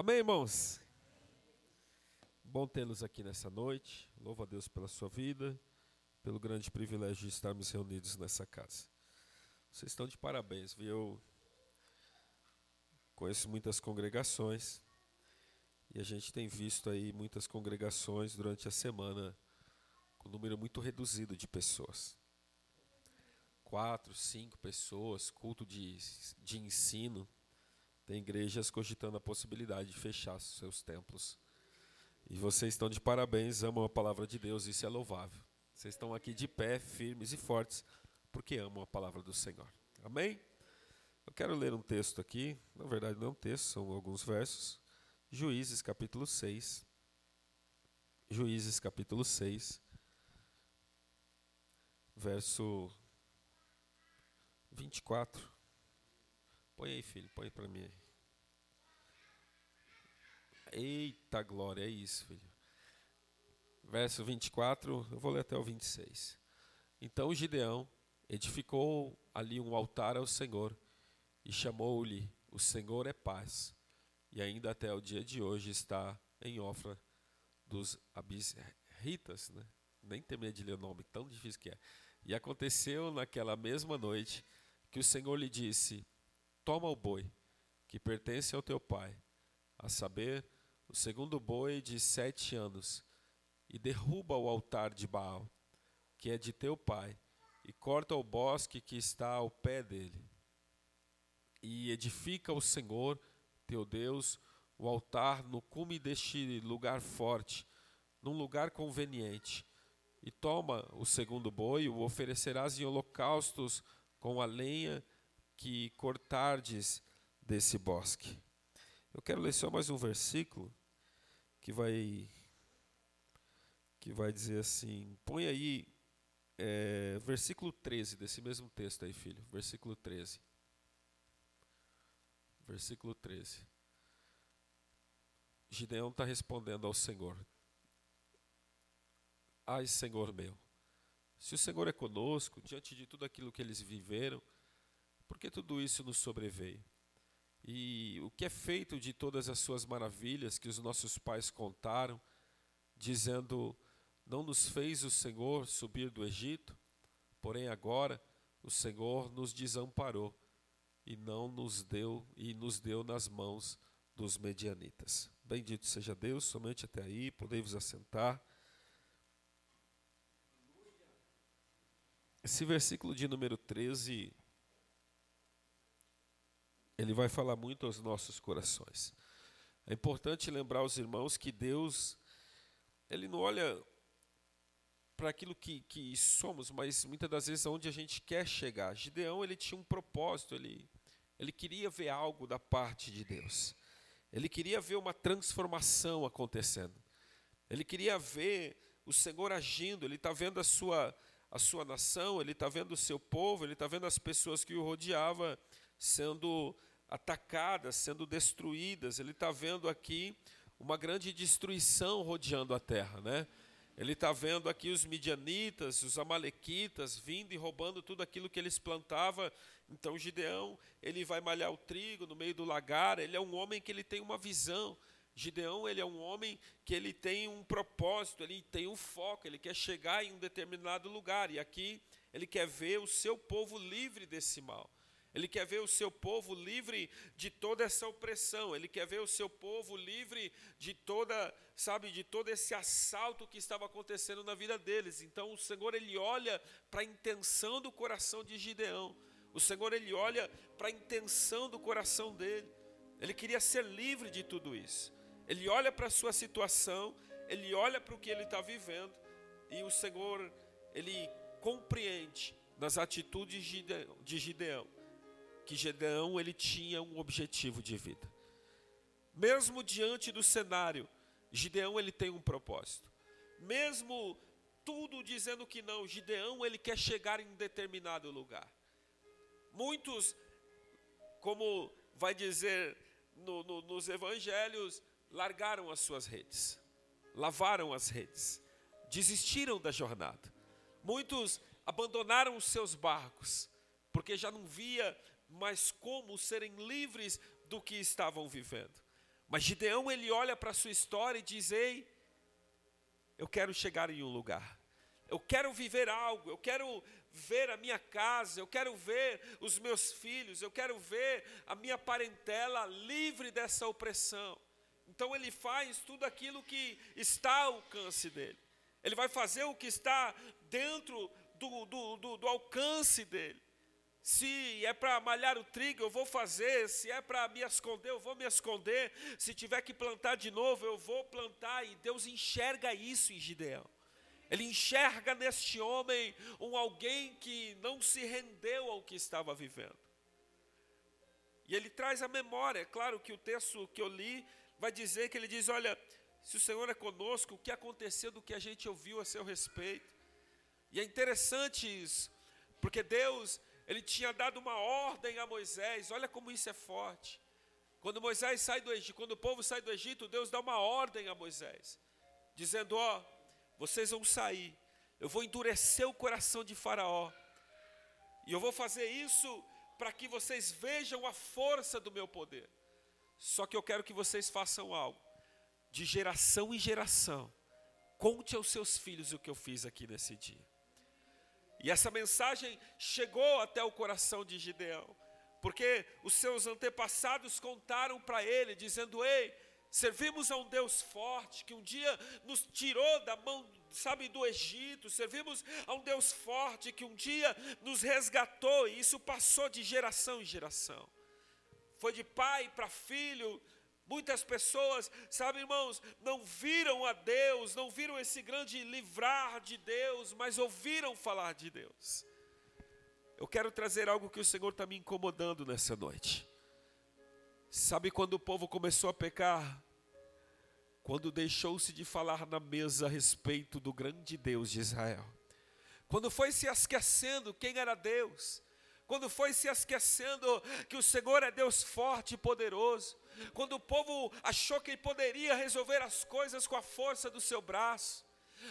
Amém, irmãos? Bom tê-los aqui nessa noite. Louvo a Deus pela sua vida, pelo grande privilégio de estarmos reunidos nessa casa. Vocês estão de parabéns, viu? Eu conheço muitas congregações e a gente tem visto aí muitas congregações durante a semana com um número muito reduzido de pessoas. Quatro, cinco pessoas, culto de, de ensino. Tem igrejas cogitando a possibilidade de fechar seus templos e vocês estão de parabéns, amam a palavra de Deus, isso é louvável. Vocês estão aqui de pé, firmes e fortes, porque amam a palavra do Senhor. Amém? Eu quero ler um texto aqui, na verdade não é um texto, são alguns versos. Juízes capítulo 6. Juízes capítulo 6, verso 24. Põe aí, filho, põe para mim. Eita glória, é isso, filho. Verso 24, eu vou ler até o 26. Então Gideão edificou ali um altar ao Senhor e chamou-lhe: O Senhor é paz. E ainda até o dia de hoje está em Ofra dos Abisritas, né? Nem medo de ler o nome, tão difícil que é. E aconteceu naquela mesma noite que o Senhor lhe disse: Toma o boi que pertence ao teu pai, a saber, o segundo boi de sete anos, e derruba o altar de Baal, que é de teu pai, e corta o bosque que está ao pé dele. E edifica o Senhor, teu Deus, o altar no cume deste lugar forte, num lugar conveniente. E toma o segundo boi, o oferecerás em holocaustos com a lenha que cortardes desse bosque. Eu quero ler só mais um versículo que vai que vai dizer assim, põe aí é, versículo 13 desse mesmo texto aí, filho, versículo 13. Versículo 13. Gideão está respondendo ao Senhor: Ai, Senhor meu, se o Senhor é conosco, diante de tudo aquilo que eles viveram, por que tudo isso nos sobreveio? E o que é feito de todas as suas maravilhas que os nossos pais contaram, dizendo: Não nos fez o Senhor subir do Egito, porém agora o Senhor nos desamparou e não nos deu e nos deu nas mãos dos medianitas. Bendito seja Deus, somente até aí, podemos assentar. Esse versículo de número 13 ele vai falar muito aos nossos corações. É importante lembrar aos irmãos que Deus, Ele não olha para aquilo que, que somos, mas muitas das vezes aonde a gente quer chegar. Gideão, ele tinha um propósito, ele, ele queria ver algo da parte de Deus. Ele queria ver uma transformação acontecendo. Ele queria ver o Senhor agindo, ele está vendo a sua, a sua nação, ele está vendo o seu povo, ele está vendo as pessoas que o rodeavam sendo atacadas, sendo destruídas. Ele está vendo aqui uma grande destruição rodeando a terra, né? Ele está vendo aqui os midianitas, os amalequitas vindo e roubando tudo aquilo que eles plantavam. Então Gideão, ele vai malhar o trigo no meio do lagar. Ele é um homem que ele tem uma visão. Gideão, ele é um homem que ele tem um propósito, ele tem um foco, ele quer chegar em um determinado lugar. E aqui ele quer ver o seu povo livre desse mal. Ele quer ver o seu povo livre de toda essa opressão. Ele quer ver o seu povo livre de toda, sabe, de todo esse assalto que estava acontecendo na vida deles. Então o Senhor ele olha para a intenção do coração de Gideão. O Senhor ele olha para a intenção do coração dele. Ele queria ser livre de tudo isso. Ele olha para a sua situação, ele olha para o que ele está vivendo e o Senhor ele compreende nas atitudes de Gideão que Gedeão ele tinha um objetivo de vida. Mesmo diante do cenário, Gideão ele tem um propósito. Mesmo tudo dizendo que não, Gideão ele quer chegar em um determinado lugar. Muitos, como vai dizer no, no, nos evangelhos, largaram as suas redes, lavaram as redes, desistiram da jornada. Muitos abandonaram os seus barcos, porque já não via mas como serem livres do que estavam vivendo. Mas Gideão ele olha para a sua história e diz: Ei, eu quero chegar em um lugar, eu quero viver algo, eu quero ver a minha casa, eu quero ver os meus filhos, eu quero ver a minha parentela livre dessa opressão. Então ele faz tudo aquilo que está ao alcance dele. Ele vai fazer o que está dentro do, do, do, do alcance dele. Se é para malhar o trigo, eu vou fazer. Se é para me esconder, eu vou me esconder. Se tiver que plantar de novo, eu vou plantar. E Deus enxerga isso em Gideão. Ele enxerga neste homem um alguém que não se rendeu ao que estava vivendo. E ele traz a memória. É claro que o texto que eu li vai dizer que ele diz: Olha, se o Senhor é conosco, o que aconteceu do que a gente ouviu a seu respeito? E é interessante isso, porque Deus, ele tinha dado uma ordem a Moisés. Olha como isso é forte. Quando Moisés sai do Egito, quando o povo sai do Egito, Deus dá uma ordem a Moisés, dizendo: Ó, vocês vão sair, eu vou endurecer o coração de Faraó, e eu vou fazer isso para que vocês vejam a força do meu poder. Só que eu quero que vocês façam algo, de geração em geração, conte aos seus filhos o que eu fiz aqui nesse dia. E essa mensagem chegou até o coração de Gideão, porque os seus antepassados contaram para ele, dizendo: Ei, Servimos a um Deus forte que um dia nos tirou da mão, sabe, do Egito. Servimos a um Deus forte que um dia nos resgatou e isso passou de geração em geração. Foi de pai para filho. Muitas pessoas, sabe, irmãos, não viram a Deus, não viram esse grande livrar de Deus, mas ouviram falar de Deus. Eu quero trazer algo que o Senhor está me incomodando nessa noite. Sabe quando o povo começou a pecar? Quando deixou-se de falar na mesa a respeito do grande Deus de Israel. Quando foi se esquecendo quem era Deus. Quando foi se esquecendo que o Senhor é Deus forte e poderoso. Quando o povo achou que poderia resolver as coisas com a força do seu braço.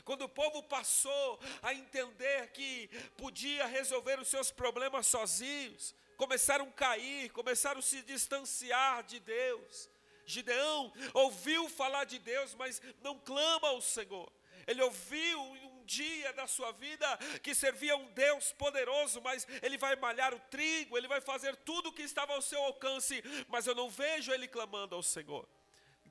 Quando o povo passou a entender que podia resolver os seus problemas sozinhos, começaram a cair, começaram a se distanciar de Deus. Gideão ouviu falar de Deus, mas não clama ao Senhor. Ele ouviu dia da sua vida que servia um Deus poderoso, mas ele vai malhar o trigo, ele vai fazer tudo o que estava ao seu alcance, mas eu não vejo ele clamando ao Senhor.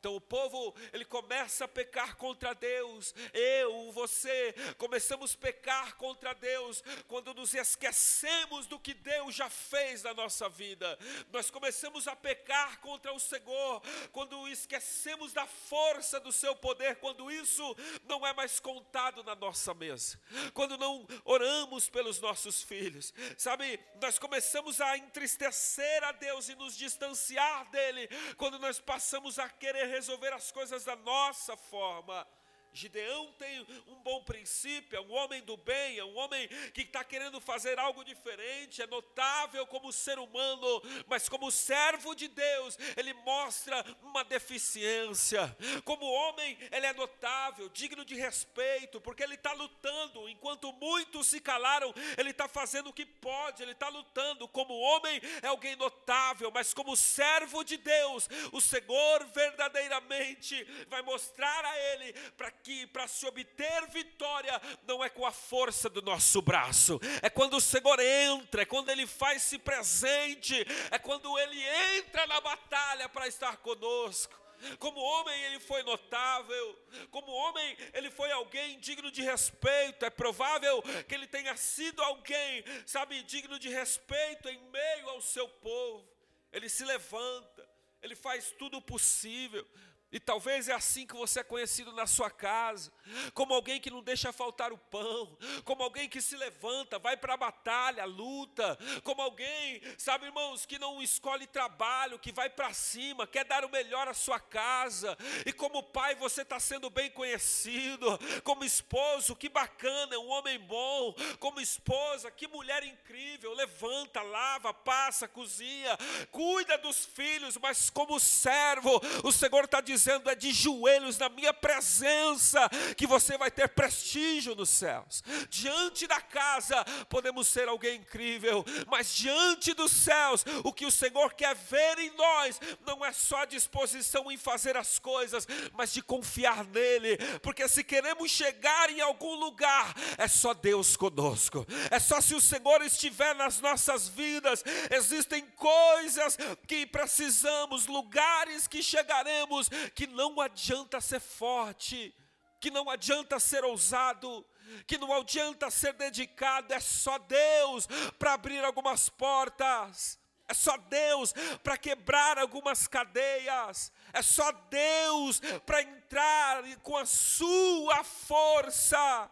Então o povo, ele começa a pecar contra Deus. Eu, você, começamos a pecar contra Deus quando nos esquecemos do que Deus já fez na nossa vida. Nós começamos a pecar contra o Senhor quando esquecemos da força do seu poder, quando isso não é mais contado na nossa mesa. Quando não oramos pelos nossos filhos. Sabe, nós começamos a entristecer a Deus e nos distanciar dele quando nós passamos a querer resolver as coisas da nossa forma. Gideão tem um bom princípio, é um homem do bem, é um homem que está querendo fazer algo diferente, é notável como ser humano, mas como servo de Deus, ele mostra uma deficiência. Como homem, ele é notável, digno de respeito, porque ele está lutando, enquanto muitos se calaram, ele está fazendo o que pode, ele está lutando. Como homem, é alguém notável, mas como servo de Deus, o Senhor verdadeiramente vai mostrar a ele para que para se obter vitória não é com a força do nosso braço, é quando o Senhor entra, é quando Ele faz-se presente, é quando Ele entra na batalha para estar conosco. Como homem, ele foi notável. Como homem, ele foi alguém digno de respeito. É provável que ele tenha sido alguém, sabe, digno de respeito em meio ao seu povo. Ele se levanta, ele faz tudo possível e talvez é assim que você é conhecido na sua casa, como alguém que não deixa faltar o pão, como alguém que se levanta, vai para a batalha, luta, como alguém, sabe, irmãos, que não escolhe trabalho, que vai para cima, quer dar o melhor à sua casa, e como pai você está sendo bem conhecido, como esposo, que bacana, é um homem bom, como esposa, que mulher incrível, levanta, lava, passa, cozinha, cuida dos filhos, mas como servo, o Senhor está dizendo, dizendo: é de joelhos na minha presença que você vai ter prestígio nos céus. Diante da casa podemos ser alguém incrível, mas diante dos céus, o que o Senhor quer ver em nós não é só disposição em fazer as coisas, mas de confiar nele, porque se queremos chegar em algum lugar, é só Deus conosco, é só se o Senhor estiver nas nossas vidas. Existem coisas que precisamos, lugares que chegaremos, que não adianta ser forte, que não adianta ser ousado, que não adianta ser dedicado, é só Deus para abrir algumas portas. É só Deus para quebrar algumas cadeias. É só Deus para entrar com a sua força.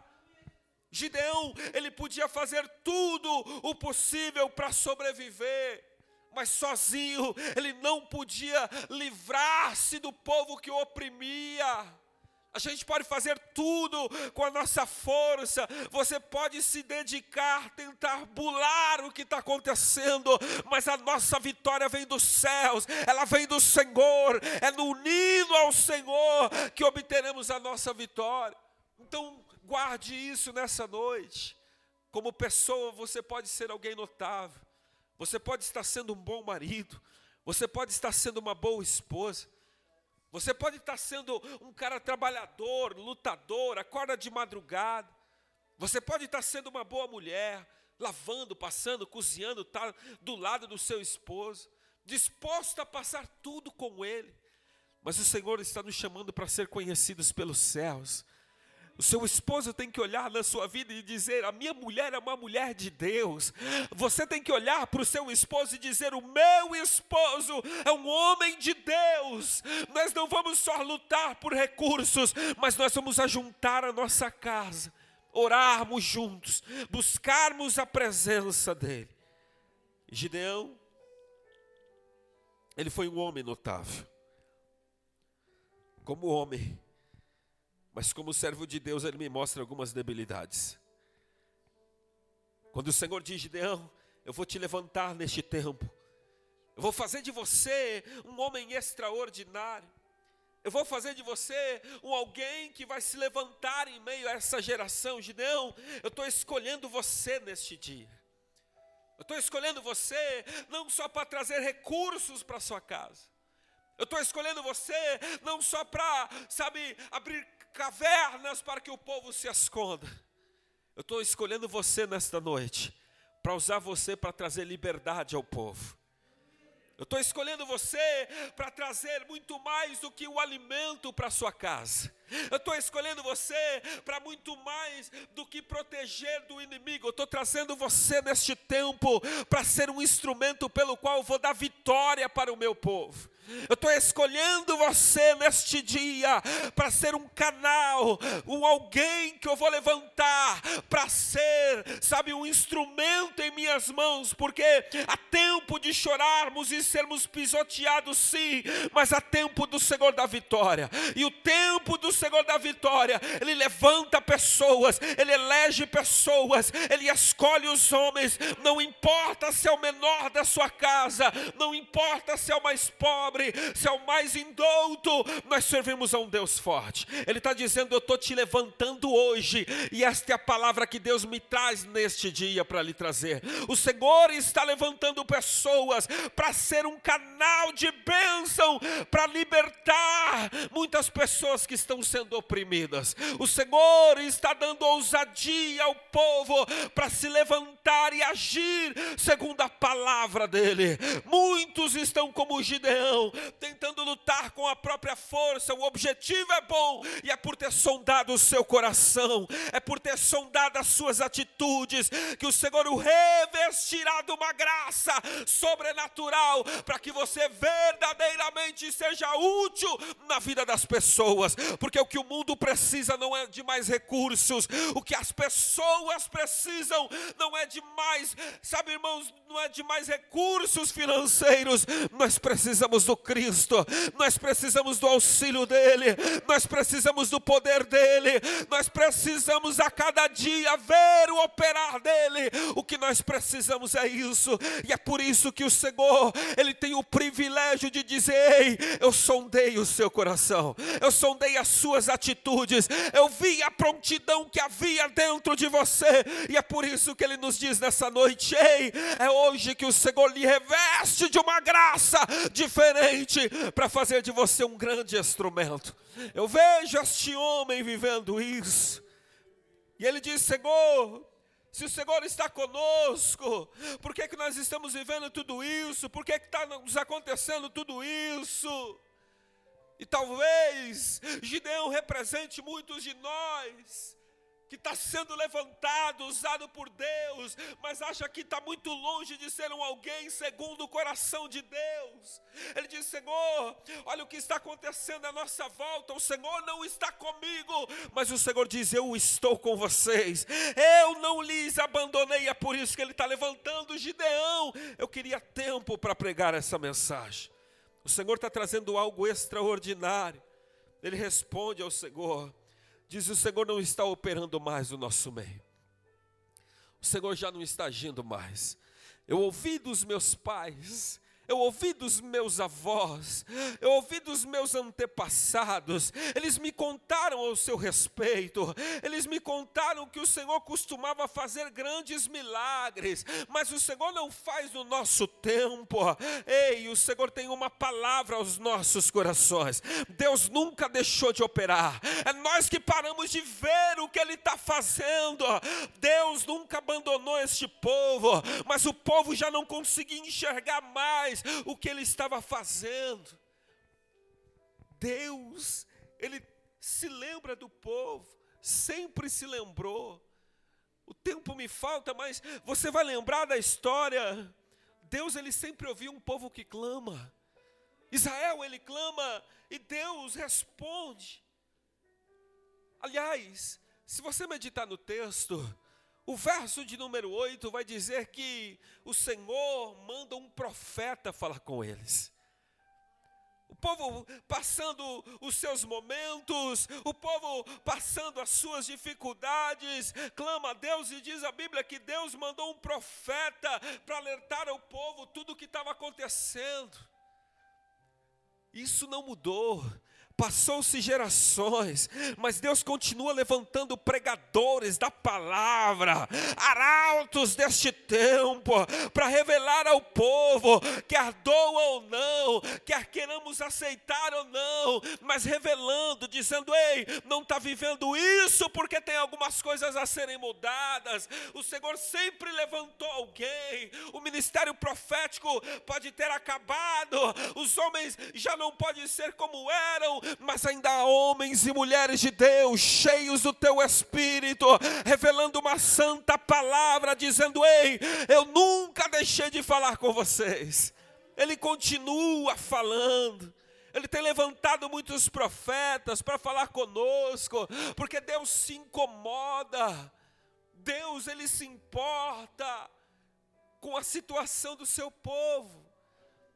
Gideão, ele podia fazer tudo o possível para sobreviver, mas sozinho ele não podia livrar-se do povo que o oprimia. A gente pode fazer tudo com a nossa força. Você pode se dedicar, tentar bular o que está acontecendo, mas a nossa vitória vem dos céus, ela vem do Senhor. É no unido ao Senhor que obteremos a nossa vitória. Então, guarde isso nessa noite. Como pessoa, você pode ser alguém notável. Você pode estar sendo um bom marido. Você pode estar sendo uma boa esposa. Você pode estar sendo um cara trabalhador, lutador, acorda de madrugada. Você pode estar sendo uma boa mulher, lavando, passando, cozinhando, tá do lado do seu esposo, disposto a passar tudo com ele. Mas o Senhor está nos chamando para ser conhecidos pelos céus. O seu esposo tem que olhar na sua vida e dizer: A minha mulher é uma mulher de Deus. Você tem que olhar para o seu esposo e dizer: O meu esposo é um homem de Deus. Nós não vamos só lutar por recursos, mas nós vamos ajuntar a nossa casa, orarmos juntos, buscarmos a presença dEle. Gideão, ele foi um homem notável. Como homem, mas como servo de Deus, ele me mostra algumas debilidades. Quando o Senhor diz, Gideão, eu vou te levantar neste tempo. Eu vou fazer de você um homem extraordinário. Eu vou fazer de você um alguém que vai se levantar em meio a essa geração. Gideão, eu estou escolhendo você neste dia. Eu estou escolhendo você não só para trazer recursos para sua casa. Eu estou escolhendo você não só para, sabe, abrir cavernas para que o povo se esconda. Eu estou escolhendo você nesta noite, para usar você para trazer liberdade ao povo. Eu estou escolhendo você para trazer muito mais do que o alimento para a sua casa. Eu estou escolhendo você para muito mais do que proteger do inimigo. Eu estou trazendo você neste tempo para ser um instrumento pelo qual vou dar vitória para o meu povo. Eu estou escolhendo você neste dia para ser um canal, um alguém que eu vou levantar para ser, sabe, um instrumento em minhas mãos, porque há tempo de chorarmos e sermos pisoteados, sim, mas há tempo do Senhor da vitória, e o tempo do Senhor da vitória, Ele levanta pessoas, Ele elege pessoas, Ele escolhe os homens, não importa se é o menor da sua casa, não importa se é o mais pobre se é o mais indouto, nós servimos a um Deus forte. Ele está dizendo: Eu estou te levantando hoje, e esta é a palavra que Deus me traz neste dia para lhe trazer. O Senhor está levantando pessoas para ser um canal de bênção, para libertar muitas pessoas que estão sendo oprimidas. O Senhor está dando ousadia ao povo para se levantar e agir segundo a palavra dEle. Muitos estão como Gideão tentando lutar com a própria força. O objetivo é bom e é por ter sondado o seu coração, é por ter sondado as suas atitudes, que o Senhor o revestirá de uma graça sobrenatural para que você verdadeiramente seja útil na vida das pessoas, porque porque o que o mundo precisa não é de mais recursos, o que as pessoas precisam não é de mais, sabe, irmãos, não é de mais recursos financeiros, nós precisamos do Cristo, nós precisamos do auxílio dEle, nós precisamos do poder dEle, nós precisamos a cada dia ver o operar dEle, o que nós precisamos é isso, e é por isso que o Senhor, Ele tem o privilégio de dizer: Ei, eu sondei o seu coração, eu sondei as suas atitudes, eu vi a prontidão que havia dentro de você, e é por isso que Ele nos diz nessa noite: Ei, é hoje que o Senhor lhe reveste de uma graça diferente para fazer de você um grande instrumento. Eu vejo este homem vivendo isso, e ele diz: Senhor, se o Senhor está conosco, por que, que nós estamos vivendo tudo isso? Por que está nos acontecendo tudo isso? E talvez Gideão represente muitos de nós que está sendo levantado, usado por Deus, mas acha que está muito longe de ser um alguém segundo o coração de Deus. Ele diz: Senhor, olha o que está acontecendo à nossa volta, o Senhor não está comigo, mas o Senhor diz: Eu estou com vocês, eu não lhes abandonei, é por isso que Ele está levantando Gideão. Eu queria tempo para pregar essa mensagem. O Senhor está trazendo algo extraordinário. Ele responde ao Senhor diz: O Senhor não está operando mais no nosso meio. O Senhor já não está agindo mais. Eu ouvi dos meus pais eu ouvi dos meus avós, eu ouvi dos meus antepassados, eles me contaram ao seu respeito, eles me contaram que o Senhor costumava fazer grandes milagres, mas o Senhor não faz no nosso tempo. Ei, o Senhor tem uma palavra aos nossos corações. Deus nunca deixou de operar, é nós que paramos de ver o que Ele está fazendo. Deus nunca abandonou este povo, mas o povo já não conseguia enxergar mais faz o que ele estava fazendo. Deus, ele se lembra do povo, sempre se lembrou. O tempo me falta, mas você vai lembrar da história. Deus, ele sempre ouviu um povo que clama. Israel, ele clama e Deus responde. Aliás, se você meditar no texto, o verso de número 8 vai dizer que o Senhor manda um profeta falar com eles. O povo passando os seus momentos, o povo passando as suas dificuldades, clama a Deus e diz a Bíblia que Deus mandou um profeta para alertar ao povo tudo o que estava acontecendo. Isso não mudou. Passou-se gerações, mas Deus continua levantando pregadores da palavra, arautos deste tempo, para revelar ao povo, quer doa ou não, quer queiramos aceitar ou não, mas revelando, dizendo: ei, não está vivendo isso porque tem algumas coisas a serem mudadas. O Senhor sempre levantou alguém, o ministério profético pode ter acabado, os homens já não podem ser como eram, mas ainda há homens e mulheres de Deus, cheios do teu espírito, revelando uma santa palavra, dizendo: Ei, eu nunca deixei de falar com vocês. Ele continua falando. Ele tem levantado muitos profetas para falar conosco, porque Deus se incomoda. Deus ele se importa com a situação do seu povo.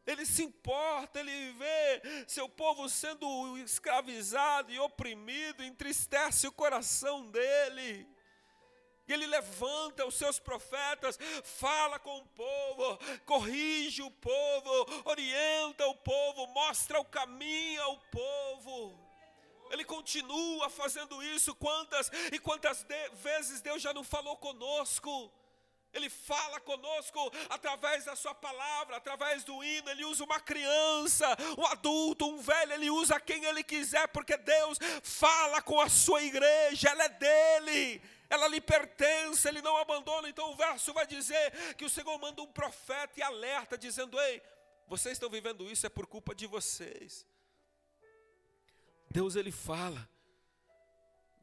Ele se importa, ele vê seu povo sendo escravizado e oprimido, entristece o coração dele. E ele levanta os seus profetas, fala com o povo, corrige o povo, orienta o povo, mostra o caminho ao povo. Ele continua fazendo isso. Quantas e quantas de, vezes Deus já não falou conosco? Ele fala conosco através da sua palavra, através do hino. Ele usa uma criança, um adulto, um velho. Ele usa quem ele quiser, porque Deus fala com a sua igreja. Ela é dele, ela lhe pertence. Ele não abandona. Então o verso vai dizer que o Senhor manda um profeta e alerta, dizendo: Ei, vocês estão vivendo isso é por culpa de vocês. Deus ele fala.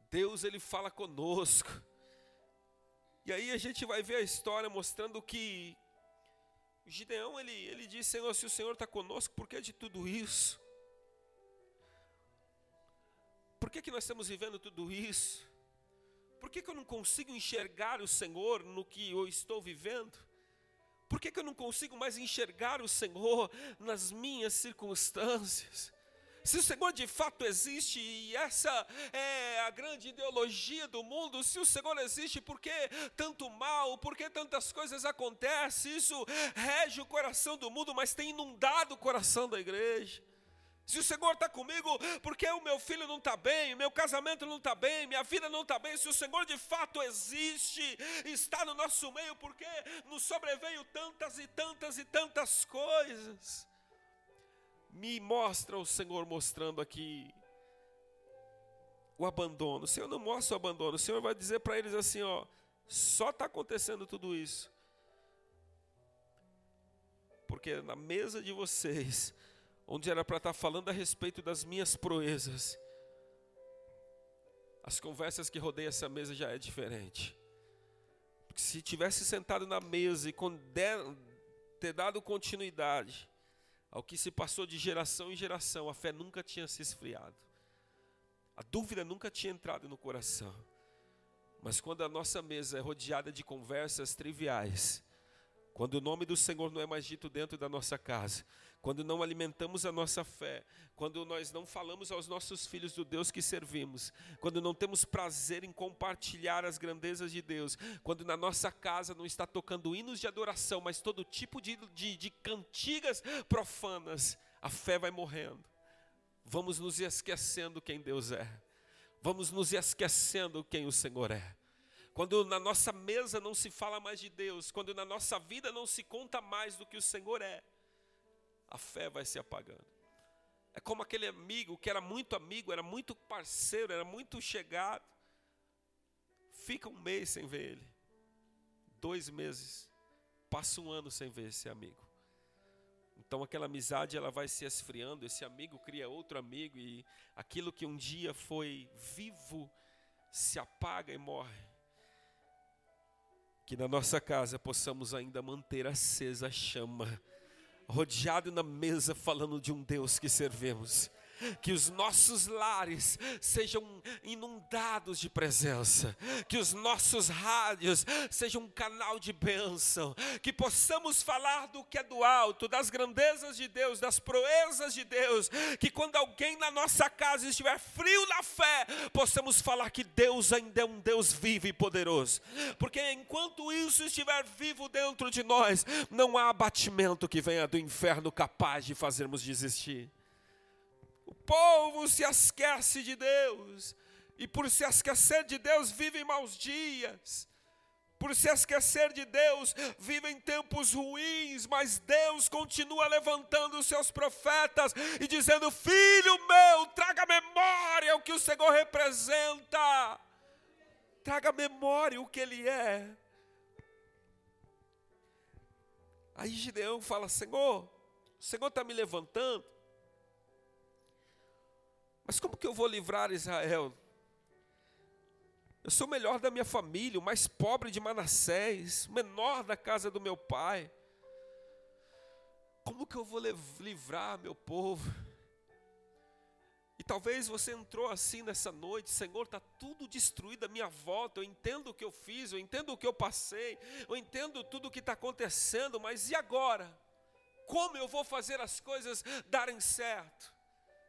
Deus ele fala conosco. E aí a gente vai ver a história mostrando que Gideão ele, ele diz: Senhor, se o Senhor está conosco, por que de tudo isso? por que, que nós estamos vivendo tudo isso? Por que, que eu não consigo enxergar o Senhor no que eu estou vivendo? Por que, que eu não consigo mais enxergar o Senhor nas minhas circunstâncias? Se o Senhor de fato existe e essa é a grande ideologia do mundo, se o Senhor existe, por que tanto mal, por que tantas coisas acontecem? Isso rege o coração do mundo, mas tem inundado o coração da igreja. Se o Senhor está comigo, porque o meu filho não está bem, meu casamento não está bem, minha vida não está bem, se o Senhor de fato existe, está no nosso meio, porque nos sobreveio tantas e tantas e tantas coisas. Me mostra o Senhor mostrando aqui o abandono. O Senhor não mostra o abandono, o Senhor vai dizer para eles assim: ó, só está acontecendo tudo isso. Porque na mesa de vocês onde era para estar tá falando a respeito das minhas proezas, as conversas que rodeiam essa mesa já é diferente. Porque se tivesse sentado na mesa e ter dado continuidade ao que se passou de geração em geração, a fé nunca tinha se esfriado. A dúvida nunca tinha entrado no coração. Mas quando a nossa mesa é rodeada de conversas triviais, quando o nome do Senhor não é mais dito dentro da nossa casa, quando não alimentamos a nossa fé, quando nós não falamos aos nossos filhos do Deus que servimos, quando não temos prazer em compartilhar as grandezas de Deus, quando na nossa casa não está tocando hinos de adoração, mas todo tipo de, de, de cantigas profanas, a fé vai morrendo. Vamos nos esquecendo quem Deus é, vamos nos esquecendo quem o Senhor é quando na nossa mesa não se fala mais de Deus, quando na nossa vida não se conta mais do que o Senhor é, a fé vai se apagando. É como aquele amigo que era muito amigo, era muito parceiro, era muito chegado. Fica um mês sem ver ele, dois meses, passa um ano sem ver esse amigo. Então aquela amizade ela vai se esfriando, esse amigo cria outro amigo e aquilo que um dia foi vivo se apaga e morre. Que na nossa casa possamos ainda manter acesa a chama rodeado na mesa falando de um Deus que servimos que os nossos lares sejam inundados de presença, que os nossos rádios sejam um canal de bênção, que possamos falar do que é do alto, das grandezas de Deus, das proezas de Deus, que quando alguém na nossa casa estiver frio na fé, possamos falar que Deus ainda é um Deus vivo e poderoso, porque enquanto isso estiver vivo dentro de nós, não há abatimento que venha do inferno capaz de fazermos desistir povo se esquece de Deus, e por se esquecer de Deus, vivem maus dias. Por se esquecer de Deus, vivem tempos ruins, mas Deus continua levantando os seus profetas e dizendo: Filho meu, traga memória o que o Senhor representa, traga memória o que Ele é. Aí Gideão fala: Senhor, o Senhor está me levantando, mas como que eu vou livrar Israel? Eu sou o melhor da minha família, o mais pobre de Manassés, o menor da casa do meu pai. Como que eu vou livrar meu povo? E talvez você entrou assim nessa noite, Senhor, está tudo destruído à minha volta. Eu entendo o que eu fiz, eu entendo o que eu passei, eu entendo tudo o que está acontecendo, mas e agora? Como eu vou fazer as coisas darem certo?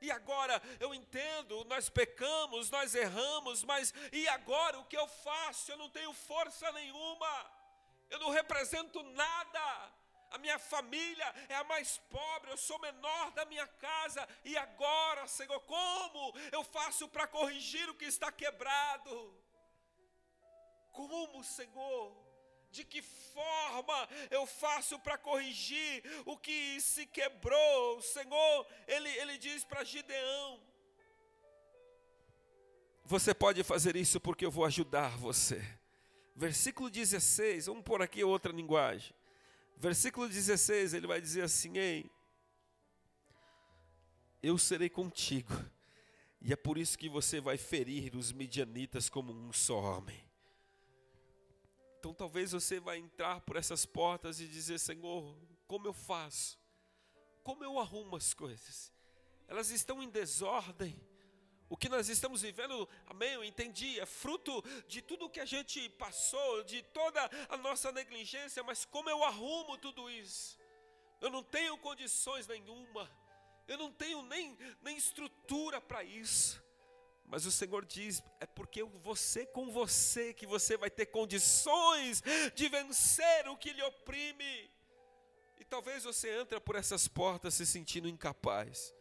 E agora eu entendo, nós pecamos, nós erramos, mas e agora o que eu faço? Eu não tenho força nenhuma, eu não represento nada. A minha família é a mais pobre, eu sou menor da minha casa, e agora, Senhor, como eu faço para corrigir o que está quebrado? Como, Senhor? De que forma eu faço para corrigir o que se quebrou? O Senhor, Ele, ele diz para Gideão: Você pode fazer isso porque eu vou ajudar você. Versículo 16, vamos pôr aqui outra linguagem. Versículo 16, ele vai dizer assim: Ei, eu serei contigo, e é por isso que você vai ferir os midianitas como um só homem. Então talvez você vai entrar por essas portas e dizer: Senhor, como eu faço? Como eu arrumo as coisas? Elas estão em desordem. O que nós estamos vivendo, amém, eu entendi, é fruto de tudo que a gente passou, de toda a nossa negligência, mas como eu arrumo tudo isso? Eu não tenho condições nenhuma, eu não tenho nem, nem estrutura para isso. Mas o Senhor diz: é porque você com você que você vai ter condições de vencer o que lhe oprime. E talvez você entre por essas portas se sentindo incapaz.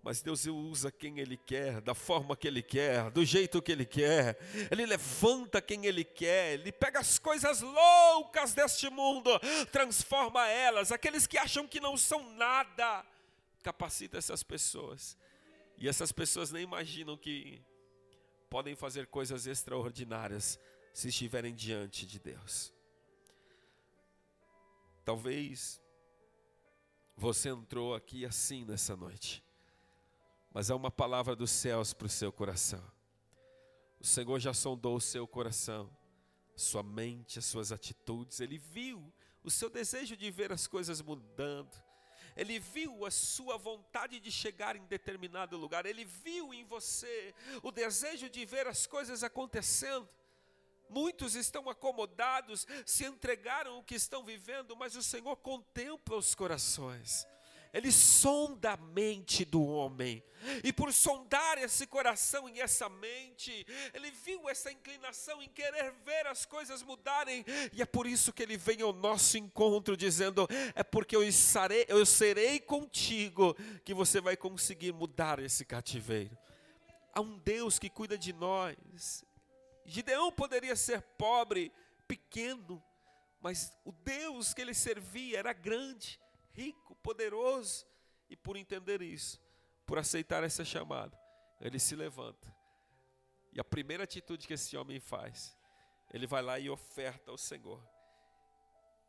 Mas Deus usa quem Ele quer, da forma que Ele quer, do jeito que Ele quer. Ele levanta quem Ele quer. Ele pega as coisas loucas deste mundo, transforma elas. Aqueles que acham que não são nada, capacita essas pessoas e essas pessoas nem imaginam que podem fazer coisas extraordinárias se estiverem diante de Deus. Talvez você entrou aqui assim nessa noite, mas é uma palavra dos céus para o seu coração. O Senhor já sondou o seu coração, sua mente, as suas atitudes, Ele viu o seu desejo de ver as coisas mudando, ele viu a sua vontade de chegar em determinado lugar, ele viu em você o desejo de ver as coisas acontecendo. Muitos estão acomodados, se entregaram o que estão vivendo, mas o Senhor contempla os corações ele sonda a mente do homem. E por sondar esse coração e essa mente, ele viu essa inclinação em querer ver as coisas mudarem, e é por isso que ele vem ao nosso encontro dizendo: "É porque eu estarei, eu serei contigo que você vai conseguir mudar esse cativeiro". Há um Deus que cuida de nós. Gideão poderia ser pobre, pequeno, mas o Deus que ele servia era grande rico, poderoso. E por entender isso, por aceitar essa chamada, ele se levanta. E a primeira atitude que esse homem faz, ele vai lá e oferta ao Senhor.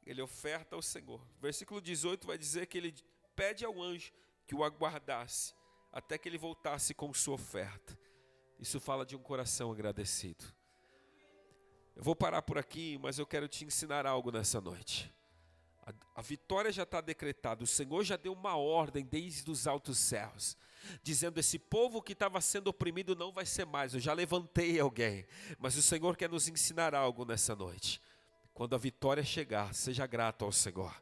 Ele oferta ao Senhor. Versículo 18 vai dizer que ele pede ao anjo que o aguardasse até que ele voltasse com sua oferta. Isso fala de um coração agradecido. Eu vou parar por aqui, mas eu quero te ensinar algo nessa noite. A, a vitória já está decretada. O Senhor já deu uma ordem desde os altos céus, dizendo: esse povo que estava sendo oprimido não vai ser mais. Eu já levantei alguém. Mas o Senhor quer nos ensinar algo nessa noite. Quando a vitória chegar, seja grato ao Senhor.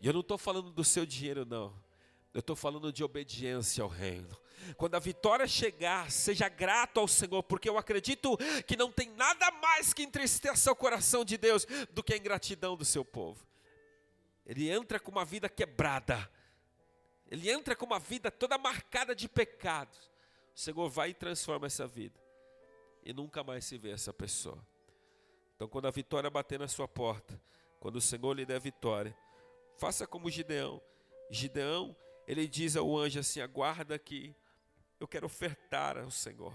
E eu não estou falando do seu dinheiro, não. Eu estou falando de obediência ao reino. Quando a vitória chegar, seja grato ao Senhor, porque eu acredito que não tem nada mais que entristeça o coração de Deus do que a ingratidão do seu povo. Ele entra com uma vida quebrada. Ele entra com uma vida toda marcada de pecados. O Senhor vai e transforma essa vida. E nunca mais se vê essa pessoa. Então, quando a vitória bater na sua porta, quando o Senhor lhe der vitória, faça como Gideão. Gideão, ele diz ao anjo assim: aguarda aqui, eu quero ofertar ao Senhor.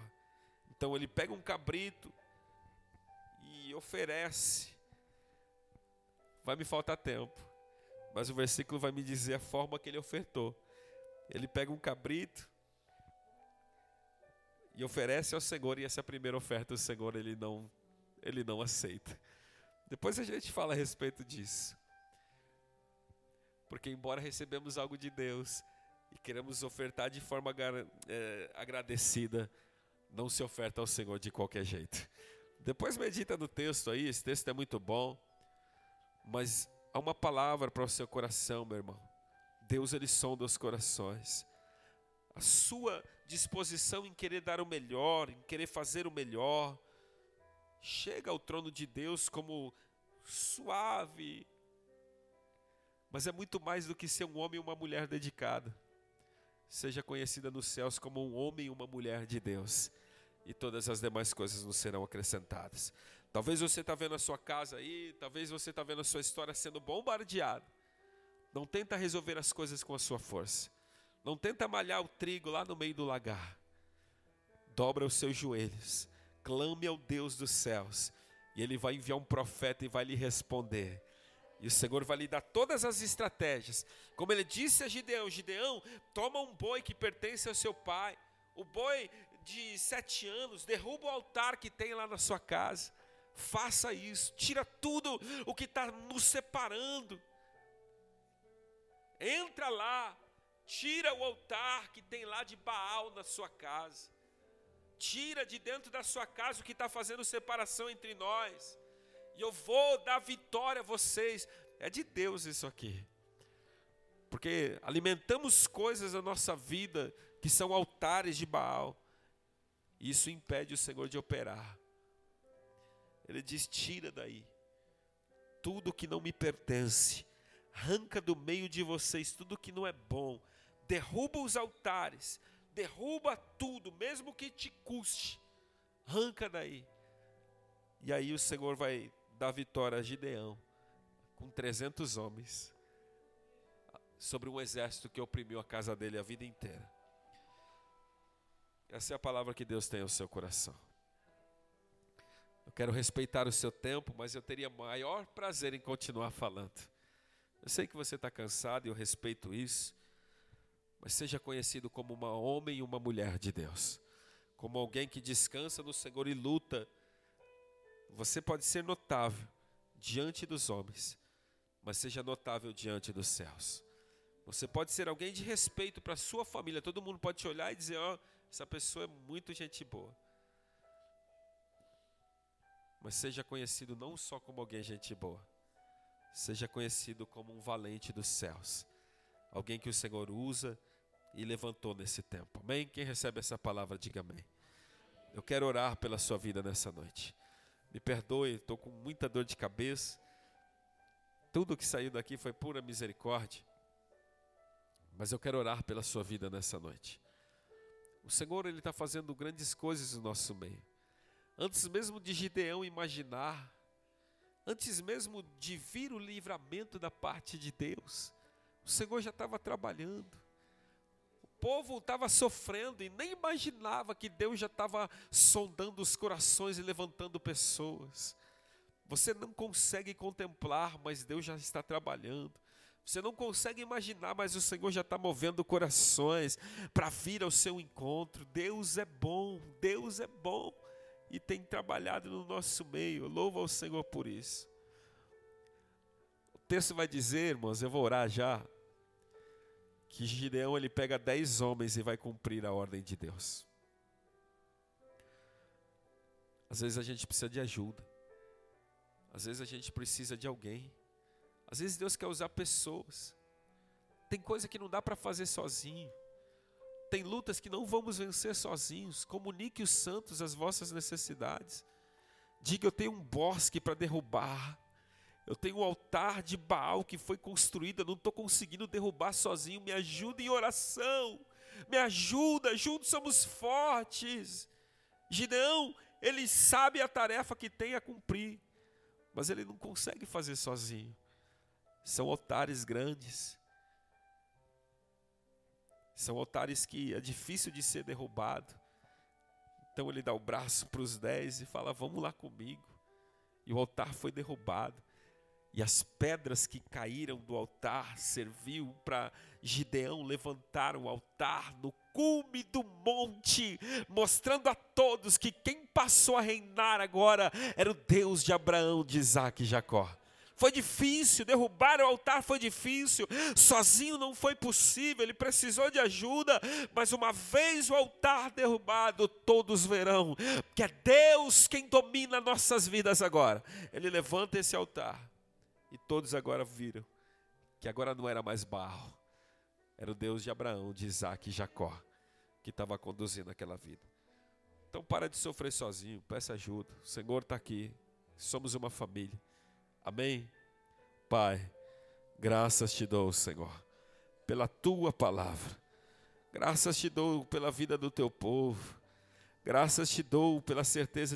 Então ele pega um cabrito e oferece. Vai me faltar tempo. Mas o versículo vai me dizer a forma que ele ofertou. Ele pega um cabrito e oferece ao Senhor, e essa primeira oferta o Senhor ele não, ele não aceita. Depois a gente fala a respeito disso. Porque embora recebemos algo de Deus e queremos ofertar de forma é, agradecida, não se oferta ao Senhor de qualquer jeito. Depois medita no texto aí, esse texto é muito bom. Mas Há uma palavra para o seu coração, meu irmão. Deus ele sonda os corações. A sua disposição em querer dar o melhor, em querer fazer o melhor, chega ao trono de Deus como suave, mas é muito mais do que ser um homem e uma mulher dedicada. Seja conhecida nos céus como um homem e uma mulher de Deus, e todas as demais coisas nos serão acrescentadas. Talvez você está vendo a sua casa aí, talvez você está vendo a sua história sendo bombardeada. Não tenta resolver as coisas com a sua força. Não tenta malhar o trigo lá no meio do lagar. Dobra os seus joelhos, clame ao Deus dos céus, e Ele vai enviar um profeta e vai lhe responder. E o Senhor vai lhe dar todas as estratégias. Como ele disse a Gideão: Gideão, toma um boi que pertence ao seu pai. O boi de sete anos, derruba o altar que tem lá na sua casa faça isso, tira tudo o que está nos separando. Entra lá Tira o altar que tem lá de Baal na sua casa. Tira de dentro da sua casa o que está fazendo separação entre nós. E eu vou dar vitória a vocês. É de Deus isso aqui. Porque alimentamos coisas na nossa vida que são altares de Baal. E isso impede o Senhor de operar. Ele diz: tira daí tudo que não me pertence, arranca do meio de vocês tudo que não é bom, derruba os altares, derruba tudo, mesmo que te custe, arranca daí. E aí o Senhor vai dar vitória a Gideão, com 300 homens, sobre um exército que oprimiu a casa dele a vida inteira. Essa é a palavra que Deus tem ao seu coração. Eu quero respeitar o seu tempo, mas eu teria maior prazer em continuar falando. Eu sei que você está cansado e eu respeito isso, mas seja conhecido como uma homem e uma mulher de Deus, como alguém que descansa no Senhor e luta. Você pode ser notável diante dos homens, mas seja notável diante dos céus. Você pode ser alguém de respeito para sua família, todo mundo pode te olhar e dizer: Ó, oh, essa pessoa é muito gente boa mas seja conhecido não só como alguém gente boa, seja conhecido como um valente dos céus, alguém que o Senhor usa e levantou nesse tempo. Amém? Quem recebe essa palavra, diga amém. Eu quero orar pela sua vida nessa noite. Me perdoe, estou com muita dor de cabeça. Tudo que saiu daqui foi pura misericórdia. Mas eu quero orar pela sua vida nessa noite. O Senhor ele está fazendo grandes coisas no nosso meio. Antes mesmo de Gideão imaginar, antes mesmo de vir o livramento da parte de Deus, o Senhor já estava trabalhando. O povo estava sofrendo e nem imaginava que Deus já estava sondando os corações e levantando pessoas. Você não consegue contemplar, mas Deus já está trabalhando. Você não consegue imaginar, mas o Senhor já está movendo corações para vir ao seu encontro. Deus é bom, Deus é bom e tem trabalhado no nosso meio. Louva ao Senhor por isso. O texto vai dizer, irmãos, eu vou orar já, que Gideão ele pega dez homens e vai cumprir a ordem de Deus. Às vezes a gente precisa de ajuda. Às vezes a gente precisa de alguém. Às vezes Deus quer usar pessoas. Tem coisa que não dá para fazer sozinho. Tem lutas que não vamos vencer sozinhos. Comunique os santos as vossas necessidades. Diga: Eu tenho um bosque para derrubar. Eu tenho um altar de Baal que foi construído. Eu não estou conseguindo derrubar sozinho. Me ajuda em oração. Me ajuda. Juntos somos fortes. Gideão, ele sabe a tarefa que tem a cumprir. Mas ele não consegue fazer sozinho. São altares grandes são altares que é difícil de ser derrubado. Então ele dá o braço para os dez e fala: Vamos lá comigo. E o altar foi derrubado. E as pedras que caíram do altar serviu para Gideão levantar o altar no cume do monte, mostrando a todos que quem passou a reinar agora era o Deus de Abraão, de Isaac e Jacó. Foi difícil, derrubar o altar foi difícil, sozinho não foi possível, ele precisou de ajuda, mas uma vez o altar derrubado, todos verão que é Deus quem domina nossas vidas agora. Ele levanta esse altar e todos agora viram que agora não era mais barro, era o Deus de Abraão, de Isaac e Jacó que estava conduzindo aquela vida. Então para de sofrer sozinho, peça ajuda. O Senhor está aqui, somos uma família. Amém? Pai, graças te dou, Senhor, pela tua palavra. Graças te dou pela vida do teu povo. Graças te dou pela certeza de